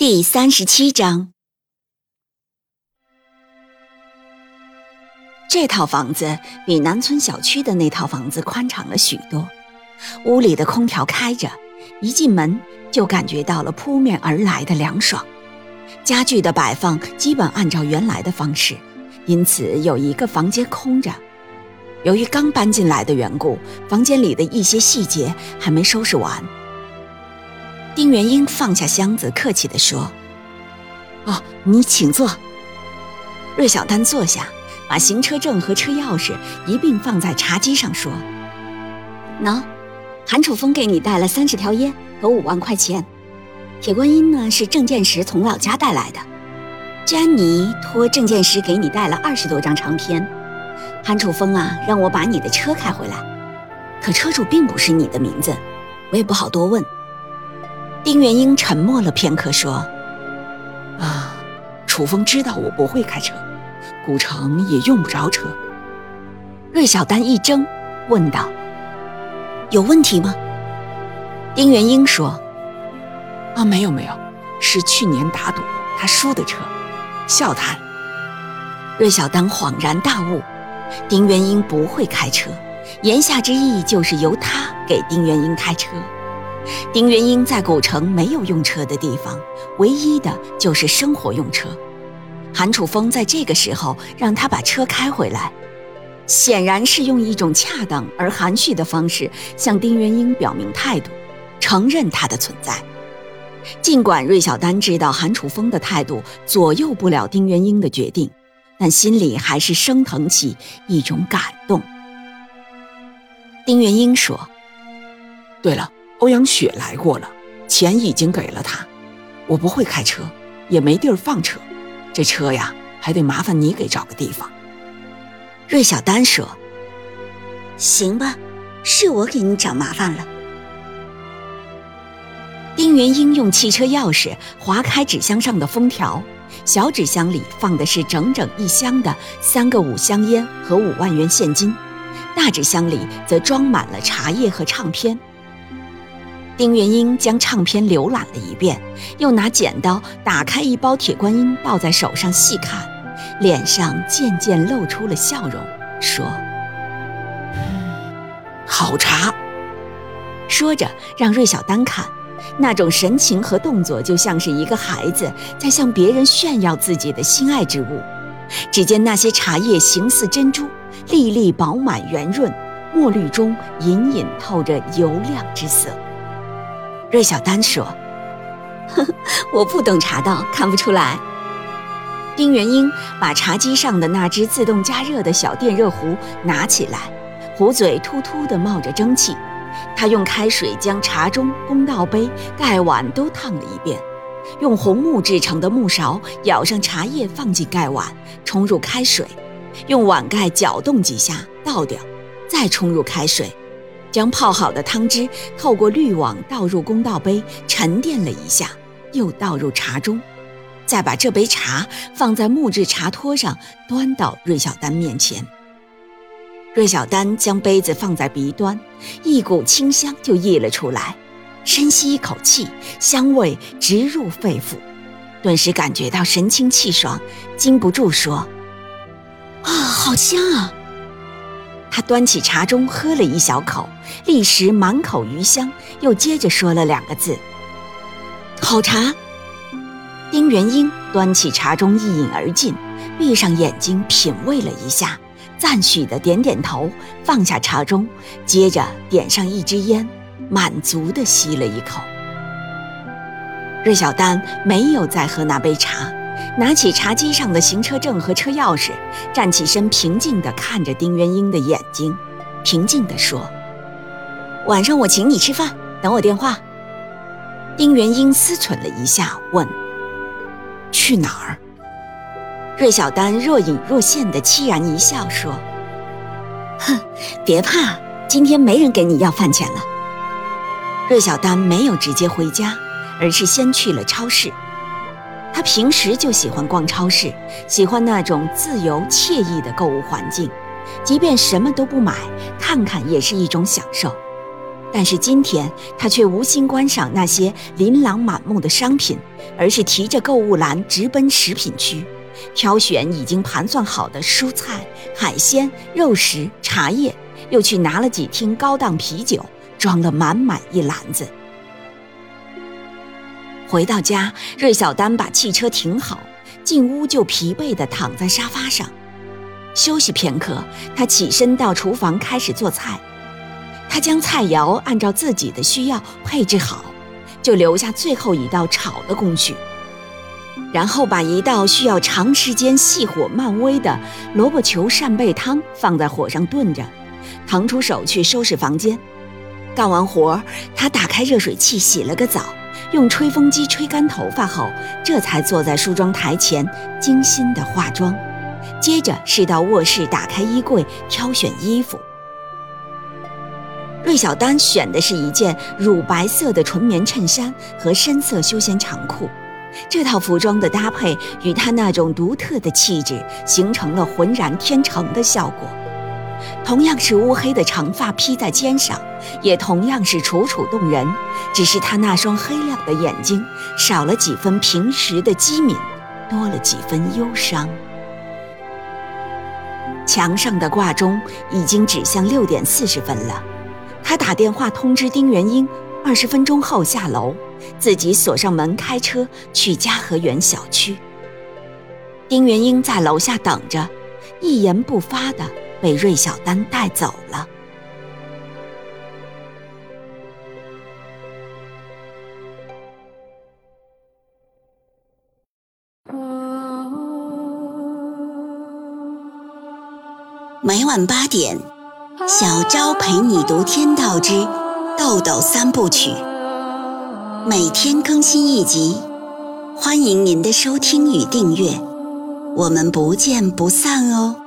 第三十七章，这套房子比南村小区的那套房子宽敞了许多。屋里的空调开着，一进门就感觉到了扑面而来的凉爽。家具的摆放基本按照原来的方式，因此有一个房间空着。由于刚搬进来的缘故，房间里的一些细节还没收拾完。丁元英放下箱子，客气地说：“哦，你请坐。”芮小丹坐下，把行车证和车钥匙一并放在茶几上，说：“喏，韩楚风给你带了三十条烟和五万块钱。铁观音呢是郑建石从老家带来的。詹妮托郑建石给你带了二十多张唱片。韩楚风啊，让我把你的车开回来，可车主并不是你的名字，我也不好多问。”丁元英沉默了片刻，说：“啊，楚风知道我不会开车，古城也用不着车。”芮小丹一怔，问道：“有问题吗？”丁元英说：“啊，没有没有，是去年打赌他输的车，笑谈。”芮小丹恍然大悟，丁元英不会开车，言下之意就是由他给丁元英开车。丁元英在古城没有用车的地方，唯一的就是生活用车。韩楚风在这个时候让他把车开回来，显然是用一种恰当而含蓄的方式向丁元英表明态度，承认他的存在。尽管芮小丹知道韩楚风的态度左右不了丁元英的决定，但心里还是升腾起一种感动。丁元英说：“对了。”欧阳雪来过了，钱已经给了他。我不会开车，也没地儿放车，这车呀，还得麻烦你给找个地方。芮小丹说：“行吧，是我给你找麻烦了。”丁元英用汽车钥匙划开纸箱上的封条，小纸箱里放的是整整一箱的三个五香烟和五万元现金，大纸箱里则装满了茶叶和唱片。丁元英将唱片浏览了一遍，又拿剪刀打开一包铁观音，倒在手上细看，脸上渐渐露出了笑容，说：“好茶。”说着让芮小丹看，那种神情和动作，就像是一个孩子在向别人炫耀自己的心爱之物。只见那些茶叶形似珍珠，粒粒饱满圆润，墨绿中隐隐透着油亮之色。芮小丹说：“呵呵，我不懂茶道，看不出来。”丁元英把茶几上的那只自动加热的小电热壶拿起来，壶嘴突突地冒着蒸汽。他用开水将茶盅、公道杯、盖碗都烫了一遍，用红木制成的木勺舀上茶叶放进盖碗，冲入开水，用碗盖搅动几下倒掉，再冲入开水。将泡好的汤汁透过滤网倒入公道杯，沉淀了一下，又倒入茶中，再把这杯茶放在木质茶托上，端到芮小丹面前。芮小丹将杯子放在鼻端，一股清香就溢了出来，深吸一口气，香味直入肺腑，顿时感觉到神清气爽，禁不住说：“啊，好香啊！”端起茶盅喝了一小口，立时满口余香，又接着说了两个字：“好茶。”丁元英端起茶盅一饮而尽，闭上眼睛品味了一下，赞许的点点头，放下茶盅，接着点上一支烟，满足的吸了一口。芮小丹没有再喝那杯茶。拿起茶几上的行车证和车钥匙，站起身，平静地看着丁元英的眼睛，平静地说：“晚上我请你吃饭，等我电话。”丁元英思忖了一下，问：“去哪儿？芮小丹若隐若现的凄然一笑说：“哼，别怕，今天没人给你要饭钱了。”芮小丹没有直接回家，而是先去了超市。他平时就喜欢逛超市，喜欢那种自由惬意的购物环境，即便什么都不买，看看也是一种享受。但是今天他却无心观赏那些琳琅满目的商品，而是提着购物篮直奔食品区，挑选已经盘算好的蔬菜、海鲜、肉食、茶叶，又去拿了几听高档啤酒，装了满满一篮子。回到家，芮小丹把汽车停好，进屋就疲惫地躺在沙发上休息片刻。他起身到厨房开始做菜。他将菜肴按照自己的需要配置好，就留下最后一道炒的工序，然后把一道需要长时间细火慢煨的萝卜球扇贝汤放在火上炖着，腾出手去收拾房间。干完活，他打开热水器洗了个澡。用吹风机吹干头发后，这才坐在梳妆台前精心的化妆。接着是到卧室打开衣柜挑选衣服。芮小丹选的是一件乳白色的纯棉衬衫和深色休闲长裤，这套服装的搭配与她那种独特的气质形成了浑然天成的效果。同样是乌黑的长发披在肩上，也同样是楚楚动人。只是他那双黑亮的眼睛少了几分平时的机敏，多了几分忧伤。墙上的挂钟已经指向六点四十分了，他打电话通知丁元英，二十分钟后下楼，自己锁上门开车去嘉和园小区。丁元英在楼下等着，一言不发的。被芮小丹带走了。每晚八点，小昭陪你读《天道之豆豆三部曲》，每天更新一集，欢迎您的收听与订阅，我们不见不散哦。